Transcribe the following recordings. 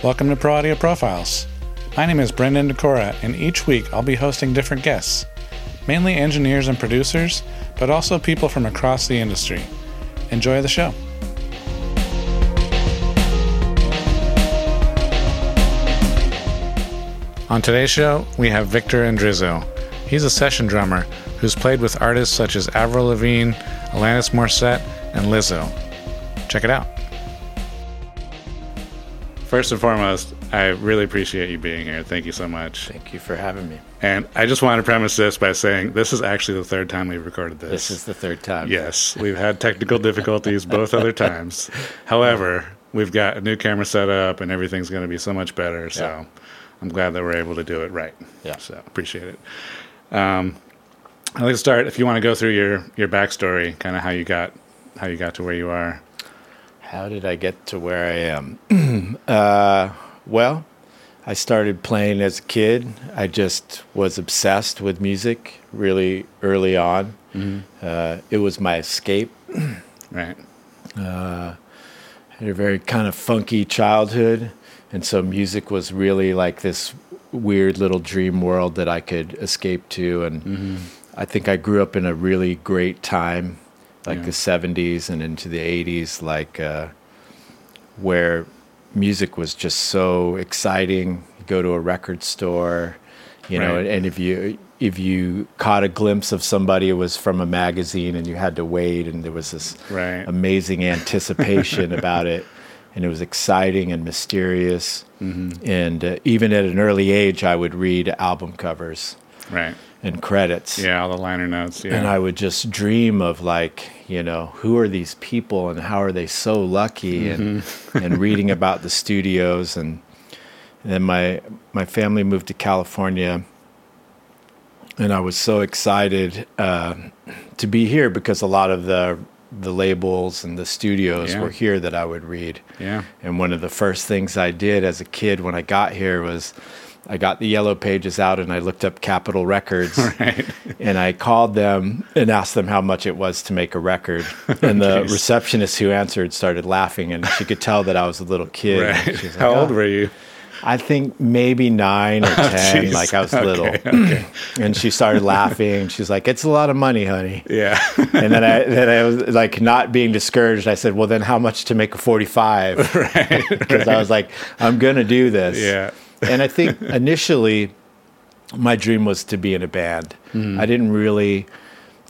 Welcome to Pro Audio Profiles. My name is Brendan Dekora, and each week I'll be hosting different guests, mainly engineers and producers, but also people from across the industry. Enjoy the show. On today's show, we have Victor Indrizzo. He's a session drummer who's played with artists such as Avril Lavigne, Alanis Morissette, and Lizzo. Check it out. First and foremost, I really appreciate you being here. Thank you so much. Thank you for having me. And I just want to premise this by saying this is actually the third time we've recorded this. This is the third time. Yes, we've had technical difficulties both other times. However, we've got a new camera set up and everything's going to be so much better. So Yeah. I'm glad that we're able to do it right. Yeah. So appreciate it. Um, I'd like to start if you want to go through your your backstory, kind of how you got how you got to where you are. How did I get to where I am? uh, well, I started playing as a kid. I just was obsessed with music really early on. Uh, it was my escape. Right. I had a very kind of funky childhood, and so music was really like this weird little dream world that I could escape to. And I think I grew up in a really great time, like Yeah. the '70s and into the '80s, like uh, where music was just so exciting. You go to a record store, you know, Right. and if you if you caught a glimpse of somebody, it was from a magazine, and you had to wait, and there was this Right. amazing anticipation about it, and it was exciting and mysterious. Mm-hmm. And uh, even at an early age, I would read album covers Right. And credits, Yeah, all the liner notes. Yeah. and I would just dream of like, you know, who are these people and how are they so lucky, and Mm-hmm. and reading about the studios and. And then my my family moved to California, and I was so excited uh, to be here because a lot of the the labels and the studios Yeah. were here that I would read. yeah. And one of the first things I did as a kid when I got here was I got the yellow pages out and I looked up Capitol Records Right. and I called them and asked them how much it was to make a record. And the receptionist who answered started laughing and she could tell that I was a little kid. Right. Like, How old "Oh." were you? I think maybe nine or oh, ten, Jeez. like I was Okay, little. okay. And she started laughing. She's like, "It's a lot of money, honey." Yeah. And then I then I was like not being discouraged. I said, "Well, then how much to make a 45?" right. Because I was like, "I'm gonna do this." Yeah. And I think initially, my dream was to be in a band. Mm-hmm. I didn't really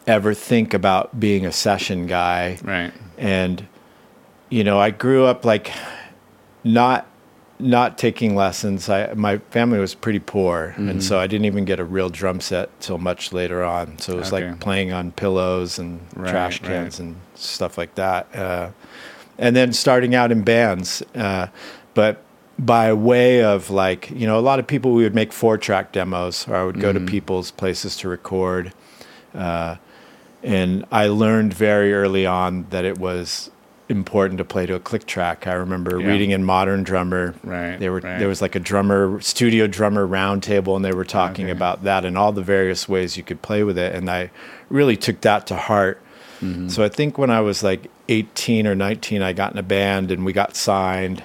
ever think about being a session guy Right. and you know i grew up like not not taking lessons i my family was pretty poor and so i didn't even get a real drum set till much later on so it was Okay. like playing on pillows and Right, trash right. cans and stuff like that uh, and then starting out in bands uh, but by way of like you know a lot of people we would make four track demos or i would go to people's places to record uh, and I learned very early on that it was important to play to a click track. I remember Yeah. reading in Modern Drummer. Right, There were right. there was like a drummer studio drummer roundtable, and they were talking Okay. about that and all the various ways you could play with it. And I really took that to heart. Mm-hmm. So I think when I was like 18 or 19, I got in a band and we got signed.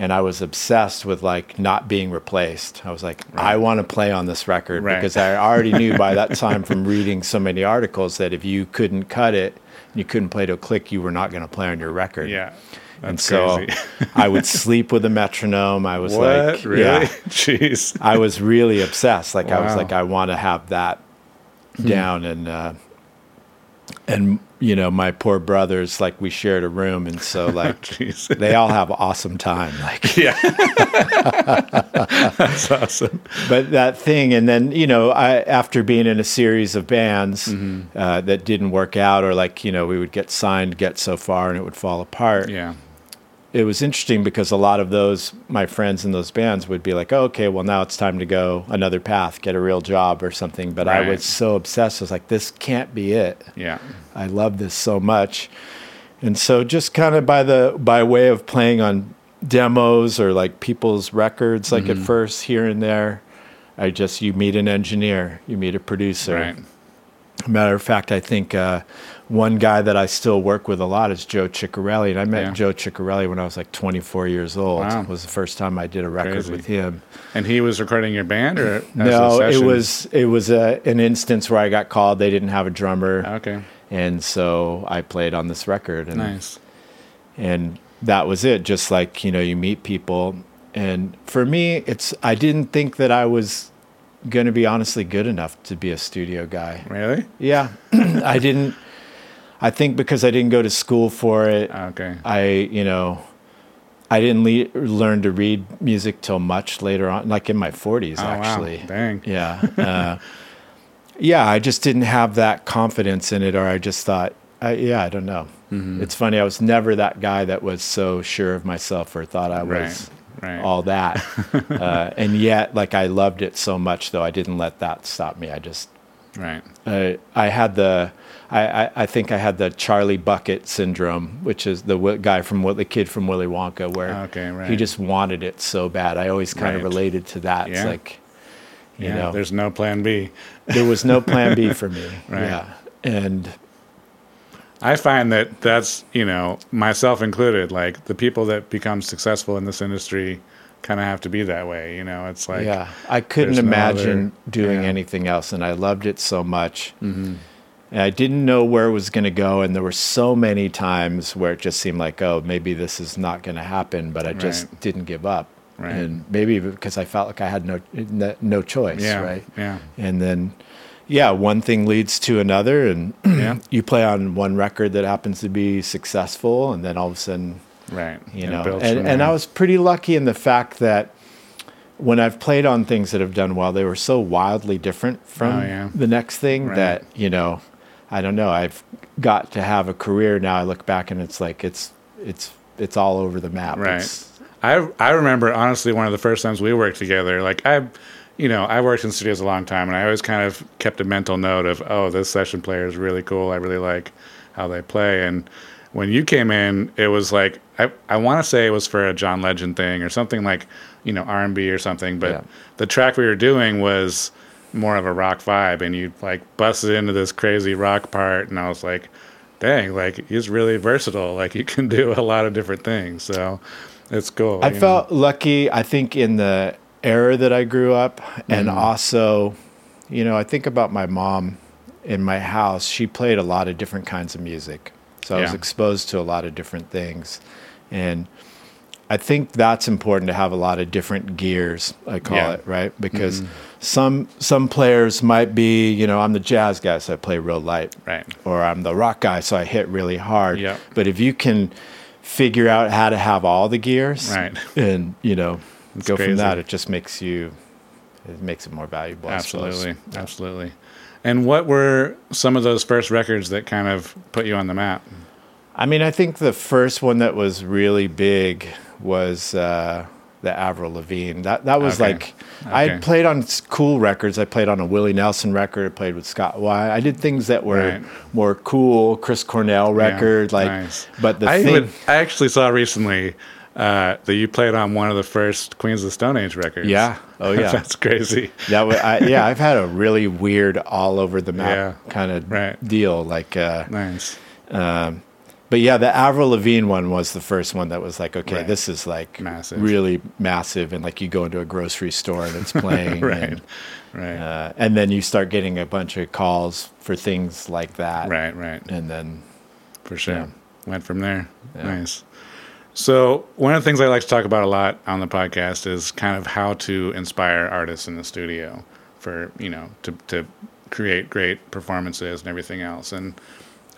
And I was obsessed with like not being replaced. I was like, I want to play on this record Right. because I already knew by that time from reading so many articles that if you couldn't cut it, you couldn't play to a click, you were not going to play on your record. Yeah. and so. I would sleep with a metronome. I was what? like, really? yeah, Jeez. I was really obsessed. Like I was like, I want to have that down. And uh, and you know, my poor brothers, like we shared a room, and so like they all have awesome time. Like Yeah. That's awesome. but that thing and then you know I, after being in a series of bands Mm-hmm. uh, that didn't work out or like you know we would get signed get so far and it would fall apart Yeah. It was interesting because a lot of those my friends in those bands would be like oh, okay well now it's time to go another path get a real job or something but i was so obsessed i was like this can't be it Yeah. I love this so much. And so just kind of by the by way of playing on demos or like people's records like Mm-hmm. at first here and there, I just you meet an engineer, you meet a producer. Right. Matter of fact, I think uh, one guy that I still work with a lot is Joe Chiccarelli, and I met Yeah. Joe Chiccarelli when I was like 24 years old. Wow. It was the first time I did a record Crazy. with him. And he was recording your band, or no, it was it was a, an instance where I got called. They didn't have a drummer, okay. and so I played on this record. And Nice. and that was it just like you know you meet people and for me it's i didn't think that i was going to be honestly good enough to be a studio guy Really? yeah i didn't i think because i didn't go to school for it Okay. i you know i didn't le- learn to read music till much later on like in my 40s Oh, wow. actually Dang. yeah uh, yeah i just didn't have that confidence in it or i just thought I, yeah i don't know Mm-hmm. it's funny i was never that guy that was so sure of myself or thought i was Right. Right. all that uh, and yet like i loved it so much though i didn't let that stop me i just Right. uh, i had the I, I, I think I had the Charlie Bucket syndrome, which is the guy from the kid from Willy Wonka, where Okay, right. he just wanted it so bad. I always kind of related to that. It's like, you yeah. know, There's no plan B. there was no plan B for me. Right. Yeah. And I find that that's, you know, myself included, like the people that become successful in this industry kind of have to be that way. You know, it's like, yeah, I couldn't there's no imagine other- doing yeah. anything else. And I loved it so much. Mm-hmm. And I didn't know where it was going to go. And there were so many times where it just seemed like, oh, maybe this is not going to happen. But I just Right. didn't give up. Right. And maybe because I felt like I had no, no, choice. yeah, Right. yeah, And then, yeah, one thing leads to another, and Yeah. you play on one record that happens to be successful, and then all of a sudden, right. you It know. And and. I was pretty lucky in the fact that when I've played on things that have done well, they were so wildly different from Oh, yeah. the next thing Right. that you know, I don't know. I've got to have a career now. I look back and it's like it's it's it's all over the map. Right. It's- I I remember honestly one of the first times we worked together. Like I, you know, I worked in studios a long time, and I always kind of kept a mental note of, oh, this session player is really cool. I really like how they play. And when you came in, it was like I I want to say it was for a John Legend thing or something like you know R and B or something. But Yeah. the track we were doing was more of a rock vibe, and you like busted into this crazy rock part, and I was like. Dang, like he's really versatile. Like you can do a lot of different things. So it's cool. I you know? felt lucky, I think, in the era that I grew up. And Mm-hmm. also, you know, I think about my mom in my house. She played a lot of different kinds of music. So I was exposed to a lot of different things. And I think that's important to have a lot of different gears, I call Yeah. it, right? Mm-hmm. Because some some players might be, you know, I'm the jazz guy, so I play real light Right. or I'm the rock guy, so I hit really hard. Yep. But if you can figure out how to have all the gears, Right. and you know, It's go crazy. from that, it just makes you, it makes it more valuable. Absolutely. Absolutely. And what were some of those first records that kind of put you on the map? I mean, I think the first one that was really big was uh, the Avril Lavigne. That that was Okay. like I Okay. had played on cool records. I played on a Willie Nelson record. I played with Scott Weiland. I did things that were Right. more cool. Chris Cornell record, Yeah, like. nice. But the I, thing, even, I actually saw recently uh, that you played on one of the first Queens of the Stone Age records. Yeah. Oh, yeah. That's crazy. That was, I, yeah, I've had a really weird, all over the map Yeah. kind of Right. deal. Like, uh, Nice. um, but yeah, the Avril Lavigne one was the first one that was like, okay, Right. this is like Massive. really massive, and like you go into a grocery store and it's playing, Right. and, Right. uh, and then you start getting a bunch of calls for things like that, right. Right. And then For sure. Yeah. Went from there. Yeah. Nice. So, one of the things I like to talk about a lot on the podcast is kind of how to inspire artists in the studio for, you know, to, to create great performances and everything else. And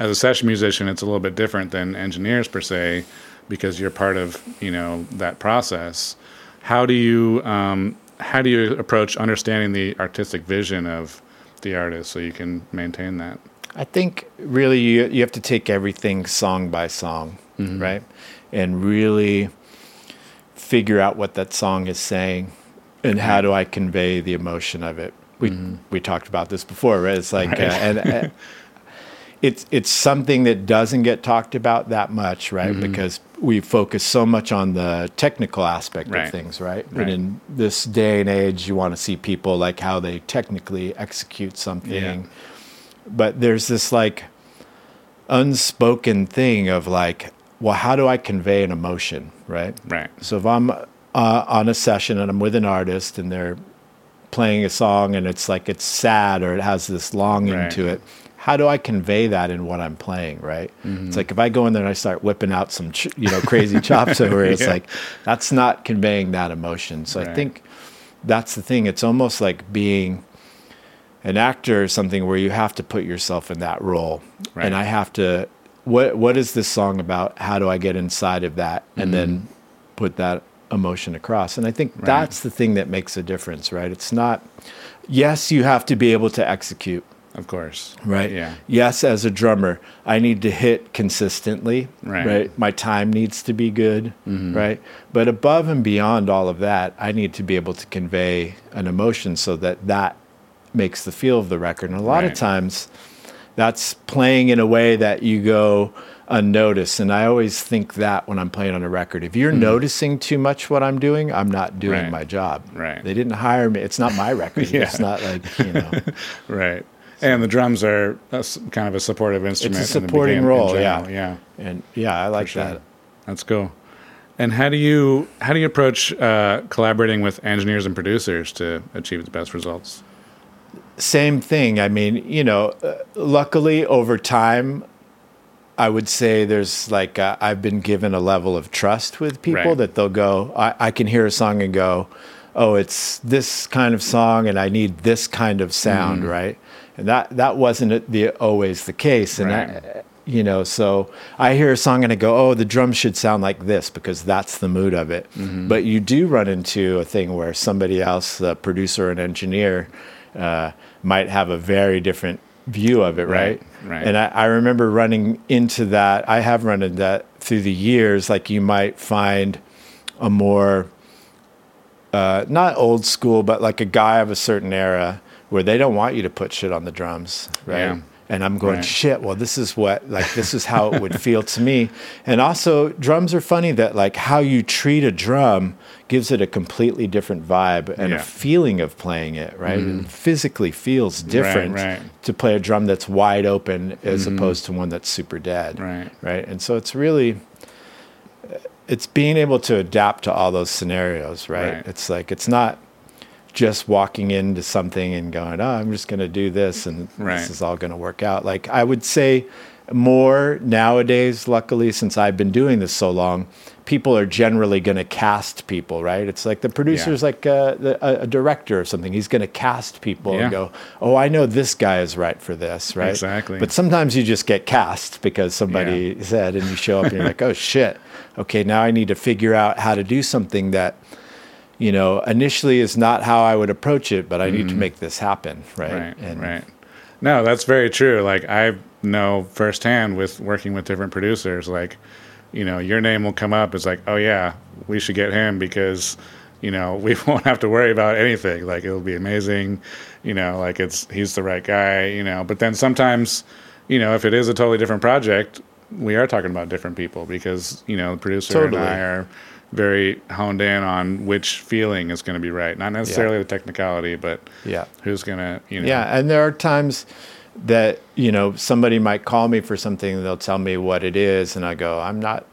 as a session musician, it's a little bit different than engineers per se because you're part of, you know, that process. How do you, um, how do you approach understanding the artistic vision of the artist so you can maintain that? I think really you you have to take everything song by song, right? And really figure out what that song is saying and how do I convey the emotion of it. We we talked about this before, right? It's like uh, and uh, it's it's something that doesn't get talked about that much, right? Because we focus so much on the technical aspect Right. of things, right? Right. And in this day and age, you want to see people like how they technically execute something but there's this like unspoken thing of like, well, how do I convey an emotion, right? Right. So if I'm uh, on a session and I'm with an artist and they're playing a song and it's like it's sad or it has this longing Right. to it, how do I convey that in what I'm playing, right? Mm-hmm. It's like if I go in there and I start whipping out some, ch- you know, crazy chops over it, it's Yeah. like that's not conveying that emotion. So I think that's the thing. It's almost like being an actor or something where you have to put yourself in that role, Right. and I have to. What What is this song about? How do I get inside of that and then put that emotion across? And I think Right. that's the thing that makes a difference, right? It's not. Yes, you have to be able to execute, Of course. right? Yeah. Yes, as a drummer, I need to hit consistently, Right. Mm-hmm. My time needs to be good, right? But above and beyond all of that, I need to be able to convey an emotion so that that makes the feel of the record. And a lot Right. of times, that's playing in a way that you go unnoticed. And I always think that when I'm playing on a record, if you're noticing too much what I'm doing, I'm not doing Mm-hmm. Right. my job. Right. They didn't hire me. It's not my record. Yeah. It's not like you know. Right. And the drums are a kind of a supportive instrument. in the supporting in role, general. yeah. Yeah. And yeah, I like sure. that. That's cool. And how do you how do you approach uh, collaborating with engineers and producers to achieve the best results? Same thing. I mean, you know, uh, luckily over time, I would say there's like uh, I've been given a level of trust with people Right. that they'll go. I, I can hear a song and go, "Oh, it's this kind of song, and I need this kind of sound," right? And that that wasn't the always the case, and Right. I, you know, so I hear a song and I go, "Oh, the drums should sound like this because that's the mood of it." But you do run into a thing where somebody else, the producer and engineer, uh, might have a very different view of it, right? Right, right. And I, I remember running into that. I have run into that through the years. Like you might find a more uh, not old school, but like a guy of a certain era where they don't want you to put shit on the drums, right? Yeah. And I'm going, Right. shit, well, this is what, like, this is how it would feel to me. And also, drums are funny that, like, how you treat a drum gives it a completely different vibe and Yeah. Mm-hmm. a feeling of playing it, right? It physically feels different right. Mm-hmm. to play a drum that's wide open as opposed to one that's super dead, Right. right? And so it's really, it's being able to adapt to all those scenarios, right? Right. It's like it's not just walking into something and going, "Oh, I'm just going to do this and Right. this is all going to work out." Like I would say more nowadays, luckily since I've been doing this so long, people are generally going to cast people, right? It's like the producer's Yeah. like uh, a, a, a director or something. He's going to cast people Yeah. and go, "Oh, I know this guy is right for this," right? Exactly. But sometimes you just get cast because somebody said, and you show up and you're like, "Oh shit, okay, now I need to figure out how to do something that." You know, initially is not how I would approach it, but I need to make this happen, right? Mm-hmm. Right. right. No, that's very true. Like I know firsthand with working with different producers, like, you know, your name will come up It's like, oh yeah, we should get him because, you know, we won't have to worry about anything. Like it'll be amazing, you know, like it's he's the right guy, you know. But then sometimes, you know, if it is a totally different project, we are talking about different people because, you know, the producer Totally. and I are very honed in on which feeling is going to be right. Not necessarily the technicality, but Yeah. who's going to, you know. Yeah, and there are times that you know somebody might call me for something and they'll tell me what it is, and I go, I'm not,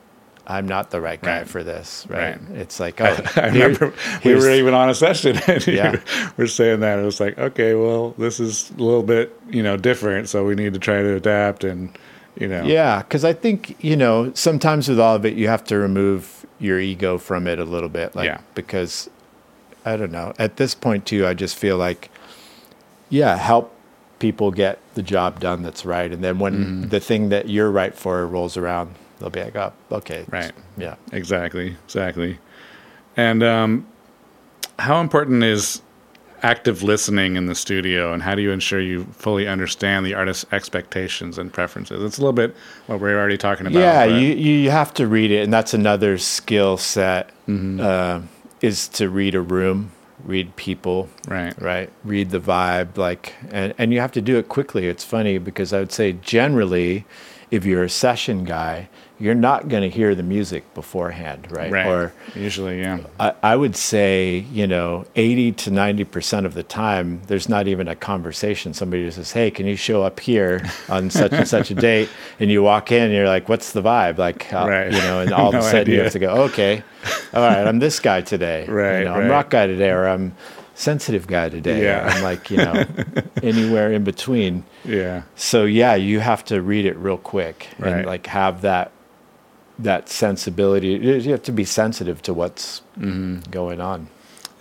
I'm not the right guy Right. for this, right? Right. It's like, oh, I here- remember we were even on a session and Yeah. were saying that. It was like, okay, well, this is a little bit, you know, different. So we need to try to adapt and, you know. Yeah, because I think you know sometimes with all of it, you have to remove your ego from it a little bit, like Yeah. because I don't know. At this point, too, I just feel like, yeah, help people get the job done that's right, and then when Mm-hmm. the thing that you're right for rolls around, they'll be like, oh, okay, Right. yeah. Exactly. Exactly. And um, how important is active listening in the studio and how do you ensure you fully understand the artist's expectations and preferences? It's a little bit what we are already talking about. yeah, you you have to read it, and that's another skill set Mm-hmm. uh, is to read a room, read people, Right. right, read the vibe, like, and and you have to do it quickly. It's funny because I would say generally, if you're a session guy, you're not going to hear the music beforehand, right? Right. Or Usually, yeah. I, I would say, you know, 80 to 90% of the time, there's not even a conversation. Somebody just says, Hey, can you show up here on such and such a date? And you walk in and you're like, What's the vibe? Like, how, Right. you know, and all No of a sudden you have to go, Okay, all right, I'm this guy today. Right, You know, right. I'm rock guy today, or I'm sensitive guy today. Yeah. Or I'm like, you know, anywhere in between. Yeah. So yeah, you have to read it real quick Right. and like have that that sensibility. You have to be sensitive to what's Mm-hmm. going on.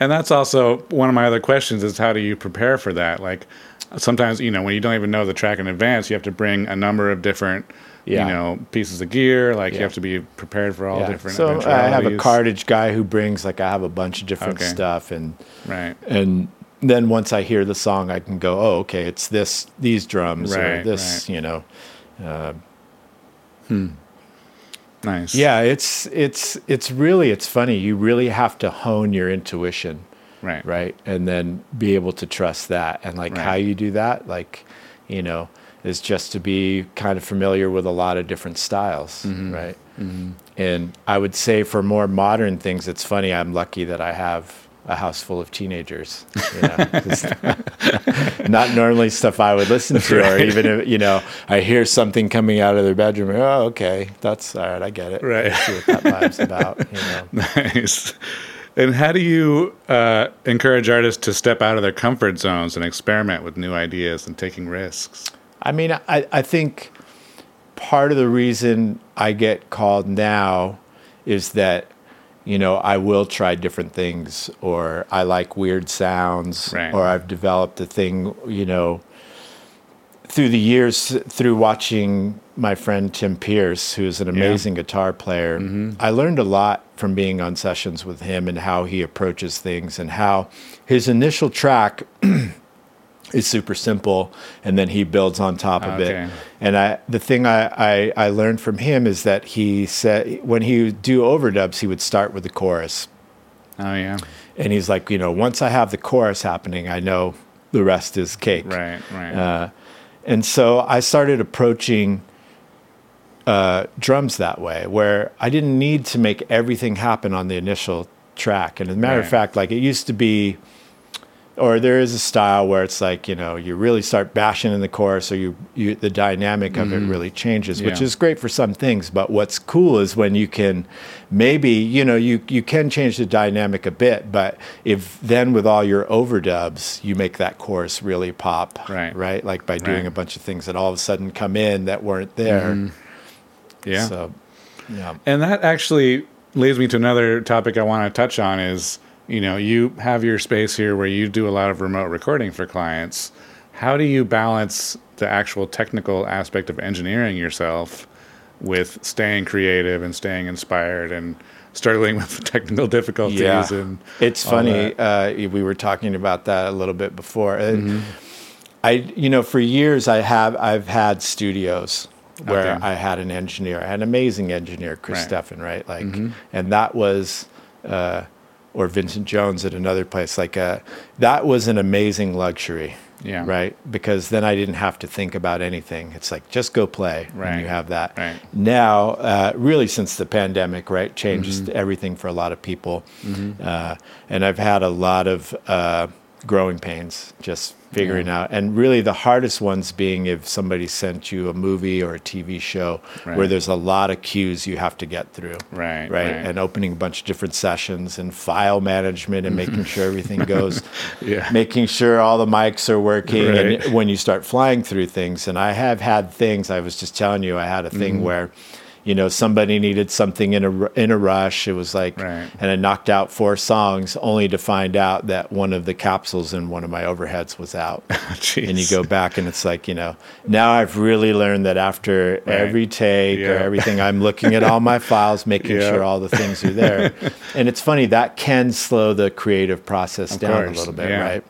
And that's also one of my other questions is how do you prepare for that? Like sometimes, you know, when you don't even know the track in advance, you have to bring a number of different, Yeah. you know, pieces of gear. Like you have to be prepared for all Yeah. different So uh, I have a cartage guy who brings like I have a bunch of different Okay. stuff and Right. and then once I hear the song, I can go, oh, okay, it's this these drums or Right, this, you know. Uh, hmm. Nice. Yeah, it's it's it's really it's funny. You really have to hone your intuition. Right. right and then be able to trust that and like Right. how you do that like you know is just to be kind of familiar with a lot of different styles Mm-hmm. right and i would say for more modern things it's funny i'm lucky that i have a house full of teenagers you know not normally stuff i would listen to or even if you know i hear something coming out of their bedroom oh okay that's all right i get it Right. I see what that vibe's about you know Nice. And how do you uh, encourage artists to step out of their comfort zones and experiment with new ideas and taking risks? I mean, I, I think part of the reason I get called now is that, you know, I will try different things or I like weird sounds Right. or I've developed a thing, you know, through the years, through watching my friend Tim Pierce, who's an amazing guitar player, mm-hmm. I learned a lot from being on sessions with him and how he approaches things and how his initial track is super simple and then he builds on top of Okay. it and i the thing I, I i learned from him is that he said when he would do overdubs he would start with the chorus Oh, yeah. and he's like you know once i have the chorus happening i know the rest is cake Right, right. uh, and so I started approaching uh, drums that way, where I didn't need to make everything happen on the initial track. And as a matter of fact, like it used to be, or there is a style where it's like you know you really start bashing in the chorus, or you, you the dynamic of it really changes, which Mm-hmm. Is great for some things. But what's cool is when you can maybe you know you you can change the dynamic a bit, but if then with all your overdubs you make that chorus really pop, Right. right? Like by doing Right. a bunch of things that all of a sudden come in that weren't there. yeah. So, yeah. And that actually leads me to another topic I want to touch on is, you know, you have your space here where you do a lot of remote recording for clients. How do you balance the actual technical aspect of engineering yourself with staying creative and staying inspired and struggling with technical difficulties Yeah. and It's funny. Uh, we were talking about that a little bit before. Mm-hmm. I, you know, for years I have I've had studios where Okay. I had an engineer, I had an amazing engineer, Chris Right. Mm-hmm. Steffen, right? Like, and that was, uh, or Vincent Jones at another place. Like, uh, that was an amazing luxury. Yeah. Right. Because then I didn't have to think about anything. It's like just go play, Right. and you have that. Right. Now, uh, really, since the pandemic, right, changed Mm-hmm. everything for a lot of people, uh, and I've had a lot of uh, growing pains just figuring out, and really the hardest ones being if somebody sent you a movie or a TV show Right. where there's a lot of cues you have to get through, Right, right, right. and opening a bunch of different sessions and file management and making sure everything goes, Yeah. making sure all the mics are working, Right. and when you start flying through things, and I have had things. I was just telling you, I had a Mm-hmm. thing where. You know, somebody needed something in a in a rush. It was like, Right. and I knocked out four songs, only to find out that one of the capsules in one of my overheads was out. Oh, and you go back, and it's like, you know, now I've really learned that after Right. every take Yeah. or everything, I'm looking at all my files, making Yeah. sure all the things are there. and it's funny that can slow the creative process Of down course, a little bit, yeah. right?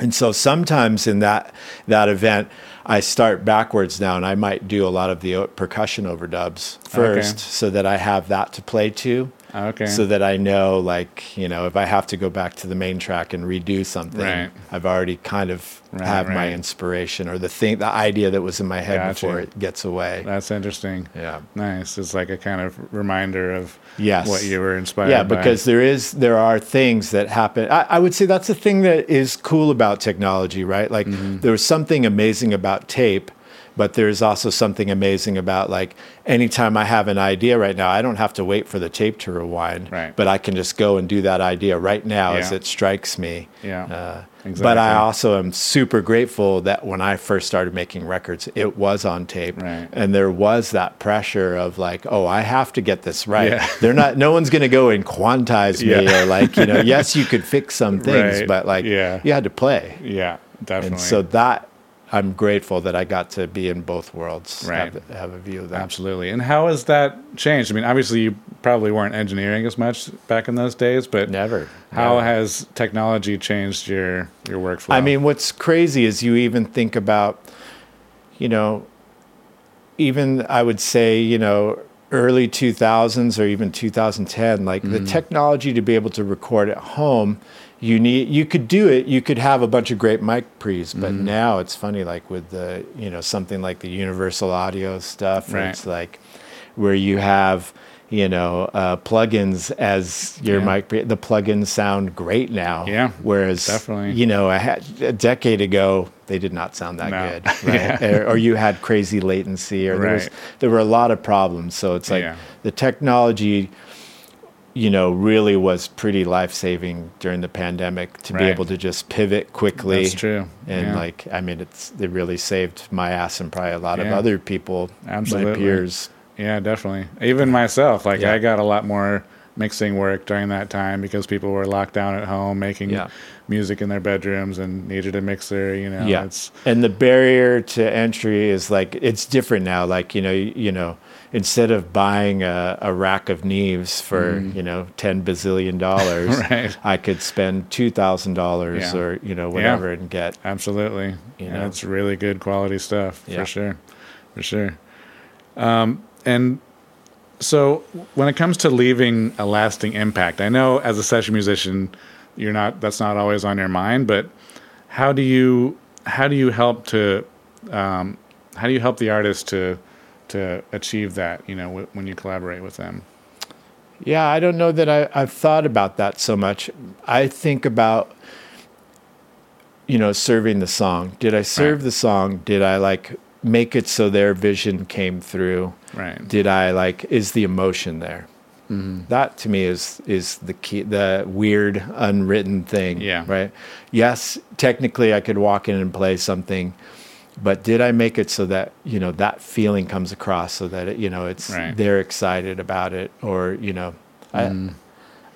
And so sometimes in that that event, I start backwards now, and I might do a lot of the percussion overdubs first, Okay. so that I have that to play to. Okay. So that I know, like, you know, if I have to go back to the main track and redo something, Right. I've already kind of Right, have my inspiration or the thing, the idea that was in my head Gotcha. before it gets away. That's interesting. Yeah. Nice. It's like a kind of reminder of Yes. what you were inspired by. yeah by. because there is there are things that happen I, I would say that's the thing that is cool about technology right like Mm-hmm. there's something amazing about tape but there's also something amazing about like anytime i have an idea right now i don't have to wait for the tape to rewind Right. but i can just go and do that idea right now as it strikes me Yeah, uh, exactly. But I also am super grateful that when I first started making records, it was on tape, Right. and there was that pressure of like, oh, I have to get this right. Yeah. They're not. No one's going to go and quantize me Yeah. or like, you know, yes, you could fix some things, Right. but like, Yeah. you had to play, yeah, definitely. and so that I'm grateful that I got to be in both worlds, Right. have, have a view of that. Absolutely. And how has that changed? I mean, obviously, you probably weren't engineering as much back in those days, but Never. how never. has technology changed your your workflow? I mean, what's crazy is you even think about, you know, even I would say, you know, early 2000s or even 2010, like the mm-hmm. technology to be able to record at home, you need, you could do it. You could have a bunch of great mic pre's, but now it's funny, like with the, you know, something like the universal audio stuff, Right. it's like where you have, you know, uh, plugins as your Yeah. mic. pre- The plugins sound great now. Yeah, Whereas, definitely. you know, had, a decade ago, they did not sound that No. good, right? or, or you had crazy latency, or there was Right. there were a lot of problems. So it's like Yeah. the technology, you know, really was pretty life saving during the pandemic to be able to just pivot quickly. That's true. And Yeah. like, I mean, it's it really saved my ass and probably a lot of other people, Absolutely. my peers. Yeah, definitely. Even myself, like Yeah. I got a lot more mixing work during that time because people were locked down at home making Yeah. music in their bedrooms and needed a mixer, you know. yeah It's and the barrier to entry is like it's different now like you know you, know instead of buying a, a rack of Neves for you know 10 bazillion dollars Mm. Right. i could spend $2000 Yeah. or you know whatever and get absolutely. You yeah, know. it's really good quality stuff for sure. For sure. Um and so when it comes to leaving a lasting impact, I know as a session musician you're not that's not always on your mind, but how do you how do you help to um, how do you help the artist to to achieve that you know w- when you collaborate with them Yeah, I don't know that I, I've thought about that so much. I think about, you know, serving the song. Did I serve Right. the song? Did I like make it so their vision came through? right Did I like, is the emotion there? Mm-hmm. That to me is is the key, the weird unwritten thing. Yeah. Right. Yes, technically I could walk in and play something, but did I make it so that you know that feeling comes across, so that it, you know it's Right. they're excited about it, or you know, Mm-hmm. I,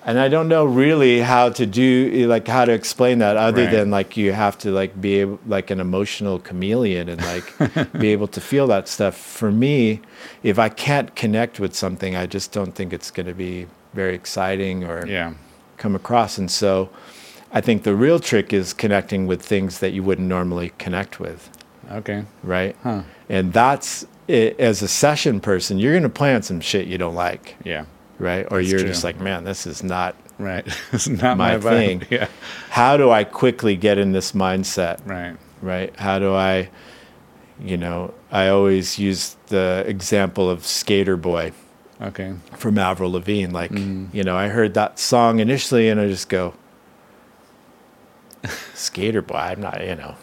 and I don't know really how to do like how to explain that other Right. than like you have to like be able, like an emotional chameleon and like be able to feel that stuff. For me, if I can't connect with something, I just don't think it's going to be very exciting or yeah come across. And so, I think the real trick is connecting with things that you wouldn't normally connect with, okay right? huh And that's it, as a session person, you're going to play on some shit you don't like, yeah right? Or That's you're true. just like, man, this is not right it's not My my, vibe. thing. yeah how do I quickly get in this mindset, right right? How do I, you know, I always use the example of Skater Boy okay from Avril Lavigne. Like, Mm. you know, I heard that song initially and I just go, Skater Boy, I'm not, you know,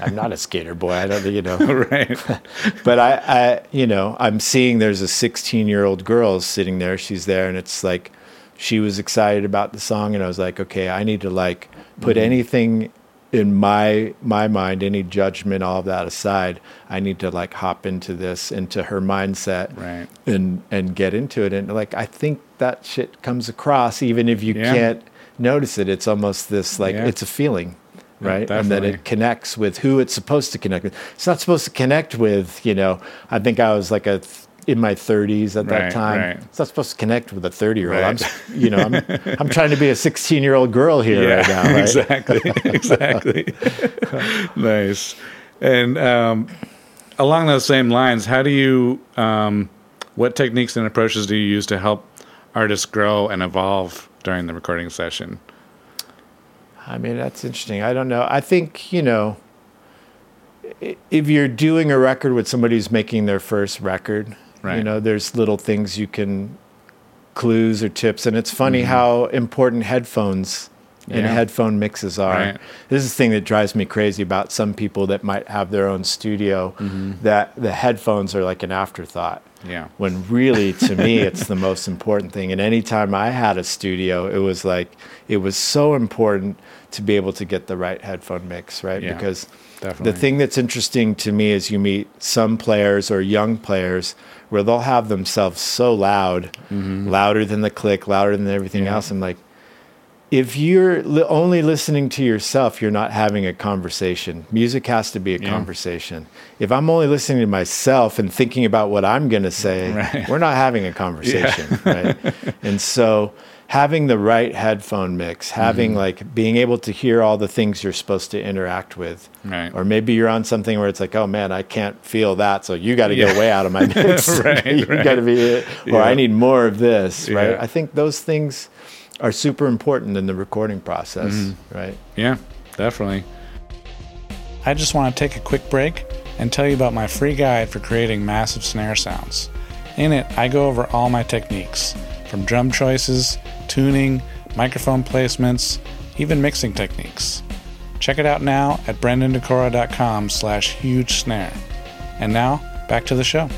I'm not a skater boy. I don't, you know, right but I, I, you know, I'm seeing there's a 16 year old girl sitting there. She's there, and it's like she was excited about the song, and I was like, okay, I need to like put Mm-hmm. anything in my my mind, any judgment, all of that aside. I need to like hop into this, into her mindset, right and and get into it. And like I think that shit comes across, even if you Yeah. can't notice it. It's almost this like Yeah. it's a feeling. Yeah, Right. and that it connects with who it's supposed to connect with. It's not supposed to connect with, you know, I think I was like a th- in my 30s at that Right, time. right. It's not supposed to connect with a 30 year old. I'm, you know, I'm, I'm trying to be a 16 year old girl here right now. Right? exactly, exactly. nice. And um, along those same lines, how do you, um, what techniques and approaches do you use to help artists grow and evolve during the recording session? I mean, that's interesting. I don't know. I think, you know, if you're doing a record with somebody who's making their first record, you know, there's little things you can clues or tips and it's funny Mm-hmm. how important headphones and Yeah. headphone mixes are. Right. This is the thing that drives me crazy about some people that might have their own studio Mm-hmm. that the headphones are like an afterthought Yeah. when really to me it's the most important thing and anytime i had a studio it was like it was so important to be able to get the right headphone mix right Yeah, because definitely. the thing that's interesting to me is you meet some players or young players where they'll have themselves so loud louder than the click louder than everything Mm-hmm. Yeah. else i'm like if you're li- only listening to yourself, you're not having a conversation. Music has to be a Yeah. conversation. If I'm only listening to myself and thinking about what I'm going to say, Right. we're not having a conversation, right? And so having the right headphone mix, having Mm-hmm. like being able to hear all the things you're supposed to interact with. Right. Or maybe you're on something where it's like, oh man, I can't feel that, so you got to Yeah. go way out of my mix. Right, you right. got to be, or Yeah. I need more of this, right? Yeah. I think those things are super important in the recording process, Mm-hmm. right? Yeah, definitely. I just want to take a quick break and tell you about my free guide for creating massive snare sounds. In it, I go over all my techniques, from drum choices, tuning, microphone placements, even mixing techniques. Check it out now at brendandekora.com slash huge snare. And now, back to the show.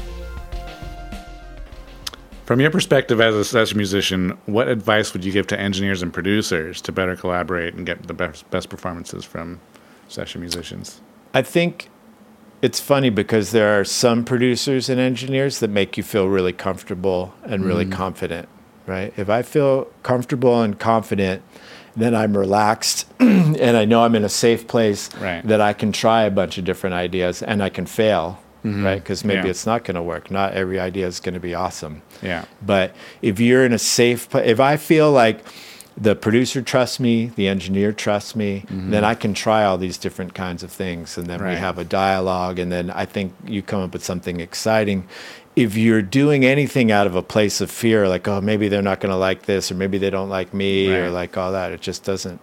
From your perspective as a session musician, what advice would you give to engineers and producers to better collaborate and get the best, best performances from session musicians? I think it's funny because there are some producers and engineers that make you feel really comfortable and really Mm-hmm. confident, right? If I feel comfortable and confident, then I'm relaxed and I know I'm in a safe place Right. that I can try a bunch of different ideas and I can fail, right? Because maybe Mm-hmm. Yeah. it's not going to work. Not every idea is going to be awesome. Yeah. But if you're in a safe, if I feel like the producer trusts me, the engineer trusts me, then I can try all these different kinds of things, and then Right. we have a dialogue, and then I think you come up with something exciting. If you're doing anything out of a place of fear, like oh maybe they're not going to like this, or maybe they don't like me, or like all that, it just doesn't.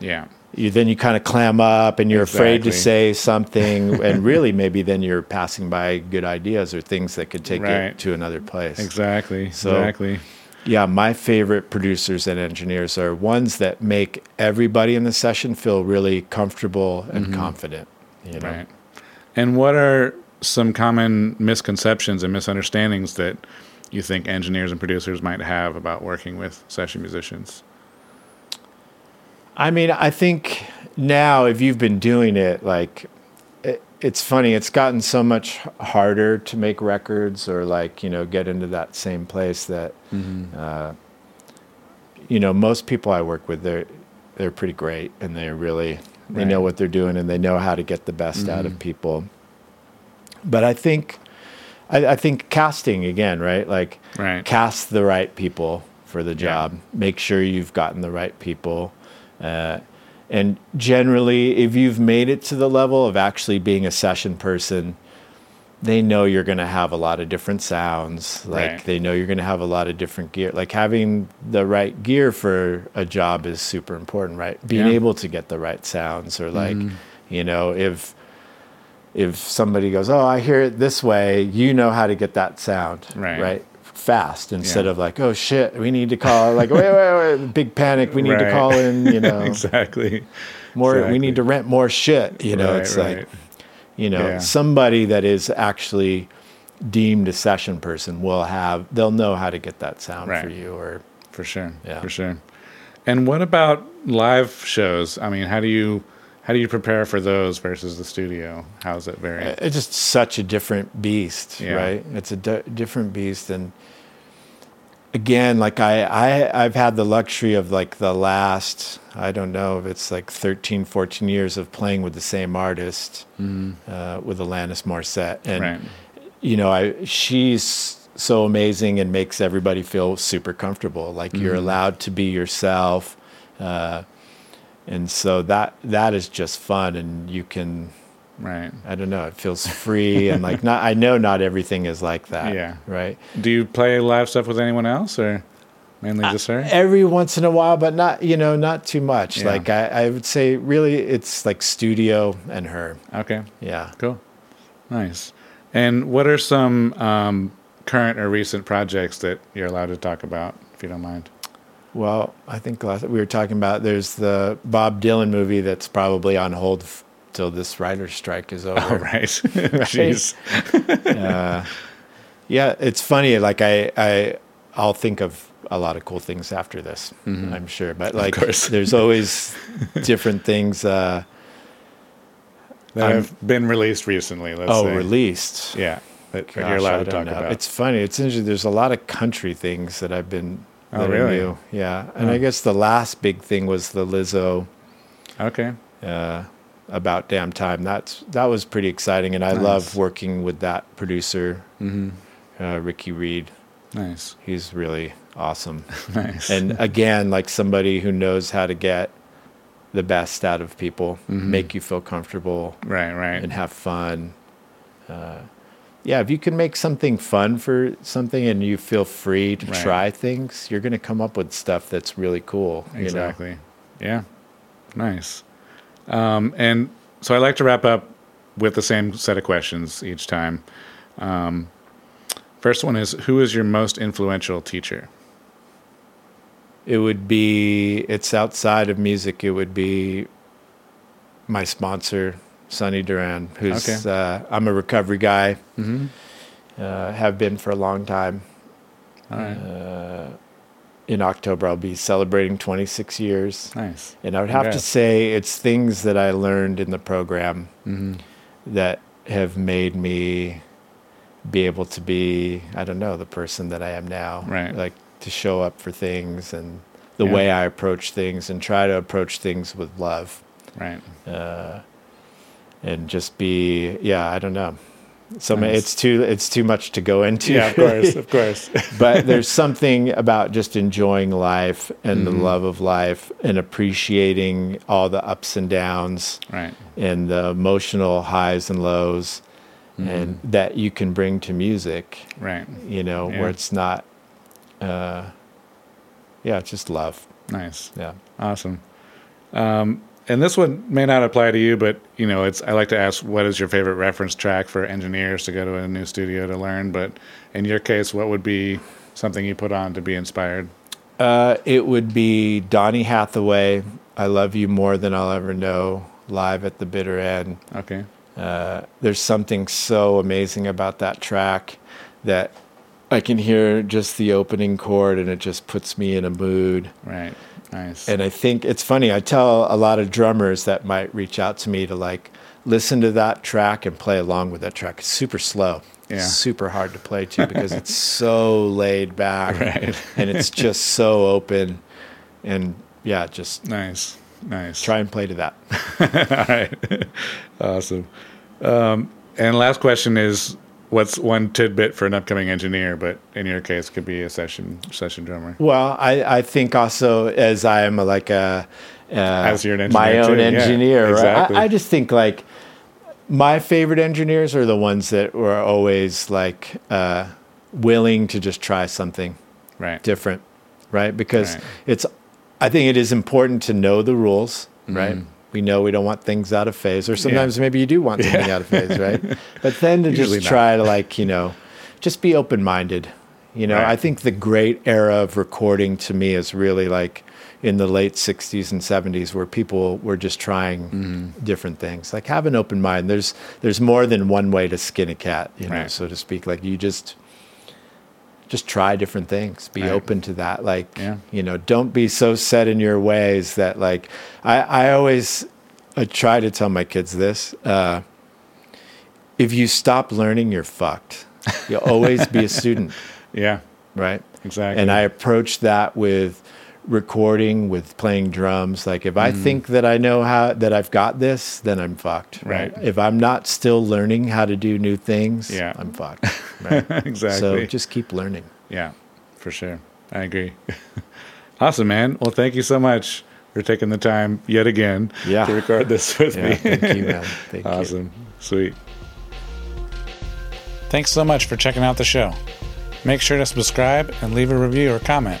Yeah. You then you kind of clam up, and you're afraid to say something, and really maybe then you're passing by good ideas or things that could take Right. it to another place. Exactly. So- exactly. Yeah, my favorite producers and engineers are ones that make everybody in the session feel really comfortable and mm-hmm. confident. You know, Right. And what are some common misconceptions and misunderstandings that you think engineers and producers might have about working with session musicians? I mean, I think now if you've been doing it, like, it, it's funny. It's gotten so much harder to make records or like you know get into that same place that, uh, you know, most people I work with they're they're pretty great and they're really they know what they're doing and they know how to get the best out of people. But I think, I, I think casting again, right? Like, Right. cast the right people for the Yeah. job. Make sure you've gotten the right people. Uh, and generally, if you've made it to the level of actually being a session person, they know you're going to have a lot of different sounds. Like Right. they know you're going to have a lot of different gear. Like having the right gear for a job is super important, right? Being Yeah. able to get the right sounds, or like, Mhm. you know, if if somebody goes, "Oh, I hear it this way," you know how to get that sound, Right. right? Fast instead Yeah. of like, "Oh shit, we need to call." Like, wait, wait, wait, big panic. We need to call in. You know, exactly. more. We need to rent more shit. You know, Right, it's right. like, you know, Yeah. somebody that is actually deemed a session person will have. They'll know how to get that sound for you. Or For sure. Yeah. For sure. And what about live shows? I mean, how do you how do you prepare for those versus the studio? How's it vary? Uh, it's just such a different beast, Yeah. right? It's a di- different beast, and again, like I, I, I've had the luxury of like the last, I don't know if it's like 13, 14 years of playing with the same artist, uh, with Alanis Morissette, and right. you know, I she's so amazing and makes everybody feel super comfortable. Like you're allowed to be yourself, uh, and so that that is just fun, and you can. Right. I don't know. It feels free and like not. I know not everything is like that. Yeah. Right. Do you play live stuff with anyone else or Mainly just her. every once in a while, but not you know not too much. Yeah. Like I, I would say, really, it's like studio and her. Okay. Yeah. Cool. Nice. And what are some um, current or recent projects that you're allowed to talk about, if you don't mind? Well, I think last we were talking about there's the Bob Dylan movie that's probably on hold f- till this writer's strike is over. Oh, right. Jeez. uh, yeah, it's funny. Like I, I, I'll think of a lot of cool things after this. I'm sure, but like, there's always different things. Uh, That I'm- have been released recently. Let's oh, say. released. Yeah. That Gosh, you're allowed to talk know. about. It's funny. It's interesting. There's a lot of country things that I've been. Oh, really? Yeah, and Oh. I guess the last big thing was the Lizzo. okay. uh, about damn time. That's that was pretty exciting, and I Nice. love working with that producer, hmm uh, Ricky Reed. Nice. He's really awesome, Nice. and again, like somebody who knows how to get the best out of people, Mhm. make you feel comfortable, right. Right. and have fun. Uh, yeah, if you can make something fun for something and you feel free to Right. try things, you're going to come up with stuff that's really cool. you know? Exactly. Yeah. Nice. Um, and so I like to wrap up with the same set of questions each time. Um, first one is Who is your most influential teacher? It would be, it's outside of music. It would be my sponsor, Sonny Duran, who's, Okay. uh, I'm a recovery guy, Mm-hmm. uh, have been for a long time. All right. Uh, in October, I'll be celebrating 26 years. nice. And I would have to say it's things that I learned in the program Mm-hmm. that have made me be able to be, I don't know, the person that I am now. Right. Like to show up for things and the Yeah. way I approach things and try to approach things with love. Right. Uh, and just be, yeah, I don't know. So Nice. it's too it's too much to go into. Yeah, of course. Of course. but there's something about just enjoying life and the Mhm. love of life and appreciating all the ups and downs right. and the emotional highs and lows Mm-hmm. and that you can bring to music Right. you know Yeah. where it's not uh yeah it's just love Nice. yeah Awesome. Um, and this one may not apply to you, but you know, it's I like to ask what is your favorite reference track for engineers to go to a new studio to learn. But in your case, what would be something you put on to be inspired? uh it would be donny hathaway i love you more than i'll ever know live at the bitter end Okay. Uh, there's something so amazing about that track that I can hear just the opening chord and it just puts me in a mood. Right. Nice. And I think it's funny. I tell a lot of drummers that might reach out to me to like listen to that track and play along with that track. It's super slow. Yeah. It's super hard to play to because it's so laid back Right. and it's just so open. And yeah, just nice. Nice. try and play to that. All right. awesome. Um, and last question is what's one tidbit for an upcoming engineer, but in your case could be a session session drummer. Well, I, I think also as I am like a uh, As you're an my engineer own too, yeah, engineer, right? exactly. I, I just think like my favorite engineers are the ones that were always like uh, willing to just try something Right. different, right? Because Right. it's I think it is important to know the rules, right? We know we don't want things out of phase, or sometimes maybe you do want something out of phase, right? But then to Usually just not. try to like you know, just be open minded. You know, Right. I think the great era of recording to me is really like in the late 60s and 70s where people were just trying Mm-hmm. different things like have an open mind there's there's more than one way to skin a cat you know Right. so to speak like you just just try different things be Right. open to that like Yeah. you know don't be so set in your ways that like i i always i try to tell my kids this uh if you stop learning you're fucked you'll always be a student Yeah. right Exactly. and I approach that with recording, with playing drums. Like if I Mm. think that I know how that I've got this, then I'm fucked. Right. Right. If I'm not still learning how to do new things, Yeah. I'm fucked. Right. exactly. So just keep learning. Yeah, for sure. I agree. awesome, man. Well, thank you so much for taking the time yet again Yeah. to record this with Yeah. me. Thank you, man. Thank you. awesome. Sweet. Thanks so much for checking out the show. Make sure to subscribe and leave a review or comment.